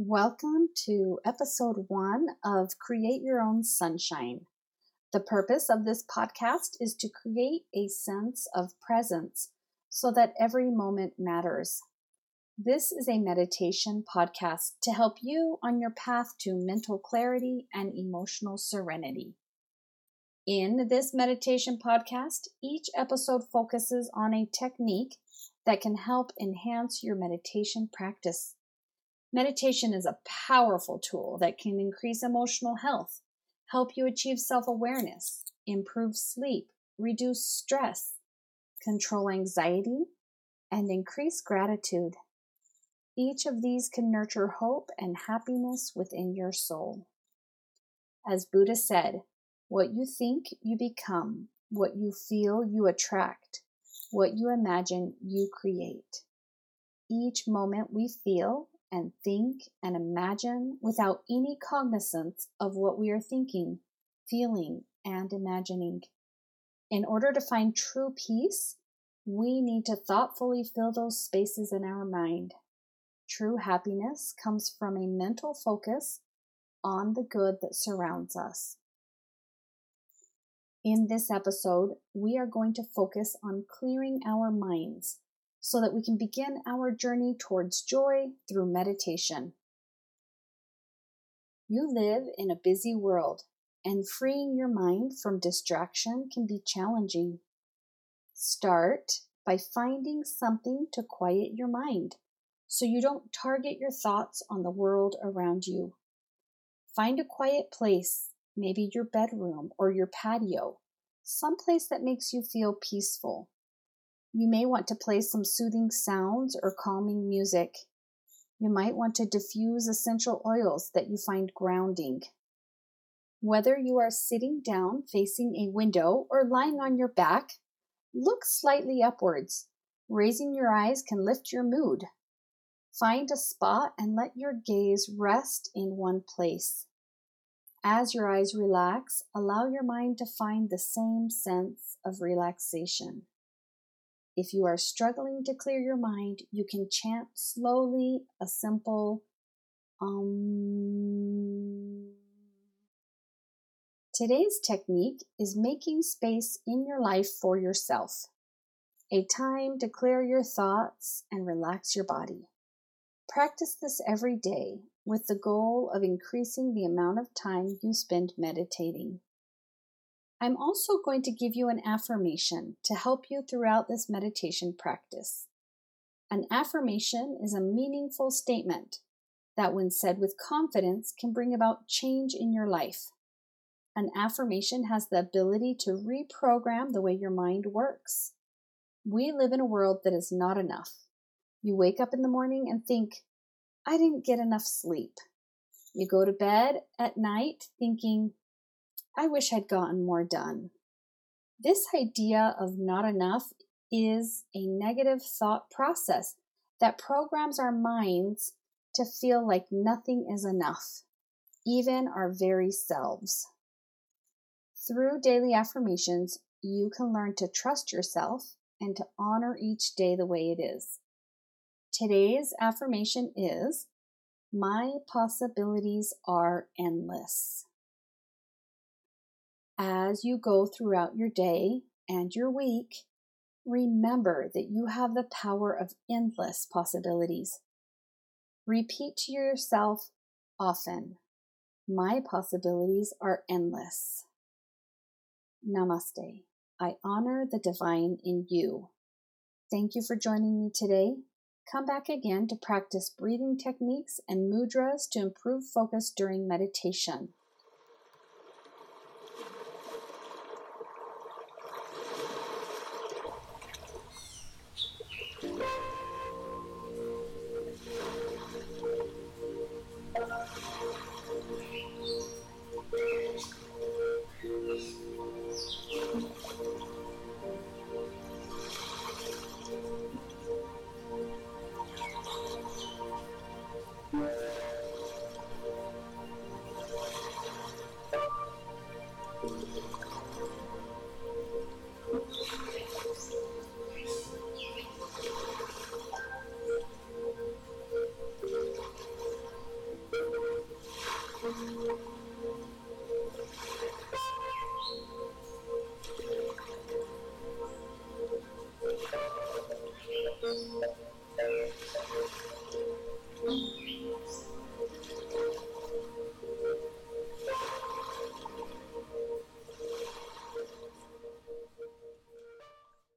Welcome to episode one of Create Your Own Sunshine. The purpose of this podcast is to create a sense of presence so that every moment matters. This is a meditation podcast to help you on your path to mental clarity and emotional serenity. In this meditation podcast, each episode focuses on a technique that can help enhance your meditation practice. Meditation is a powerful tool that can increase emotional health, help you achieve self awareness, improve sleep, reduce stress, control anxiety, and increase gratitude. Each of these can nurture hope and happiness within your soul. As Buddha said, what you think, you become. What you feel, you attract. What you imagine, you create. Each moment we feel and think and imagine without any cognizance of what we are thinking, feeling, and imagining. In order to find true peace, we need to thoughtfully fill those spaces in our mind. True happiness comes from a mental focus on the good that surrounds us. In this episode, we are going to focus on clearing our minds so that we can begin our journey towards joy through meditation. You live in a busy world, and freeing your mind from distraction can be challenging. Start by finding something to quiet your mind so you don't target your thoughts on the world around you. Find a quiet place, maybe your bedroom or your patio, someplace that makes you feel peaceful. You may want to play some soothing sounds or calming music. You might want to diffuse essential oils that you find grounding. Whether you are sitting down facing a window or lying on your back, look slightly upwards. Raising your eyes can lift your mood. Find a spot and let your gaze rest in one place. As your eyes relax, allow your mind to find the same sense of relaxation. If you are struggling to clear your mind, you can chant slowly a simple um. Today's technique is making space in your life for yourself, a time to clear your thoughts and relax your body. Practice this every day with the goal of increasing the amount of time you spend meditating. I'm also going to give you an affirmation to help you throughout this meditation practice. An affirmation is a meaningful statement that, when said with confidence, can bring about change in your life. An affirmation has the ability to reprogram the way your mind works. We live in a world that is not enough. You wake up in the morning and think, I didn't get enough sleep. You go to bed at night thinking, I wish I'd gotten more done. This idea of not enough is a negative thought process that programs our minds to feel like nothing is enough, even our very selves. Through daily affirmations, you can learn to trust yourself and to honor each day the way it is. Today's affirmation is My possibilities are endless as you go throughout your day and your week, remember that you have the power of endless possibilities. Repeat to yourself often My possibilities are endless. Namaste. I honor the divine in you. Thank you for joining me today. Come back again to practice breathing techniques and mudras to improve focus during meditation.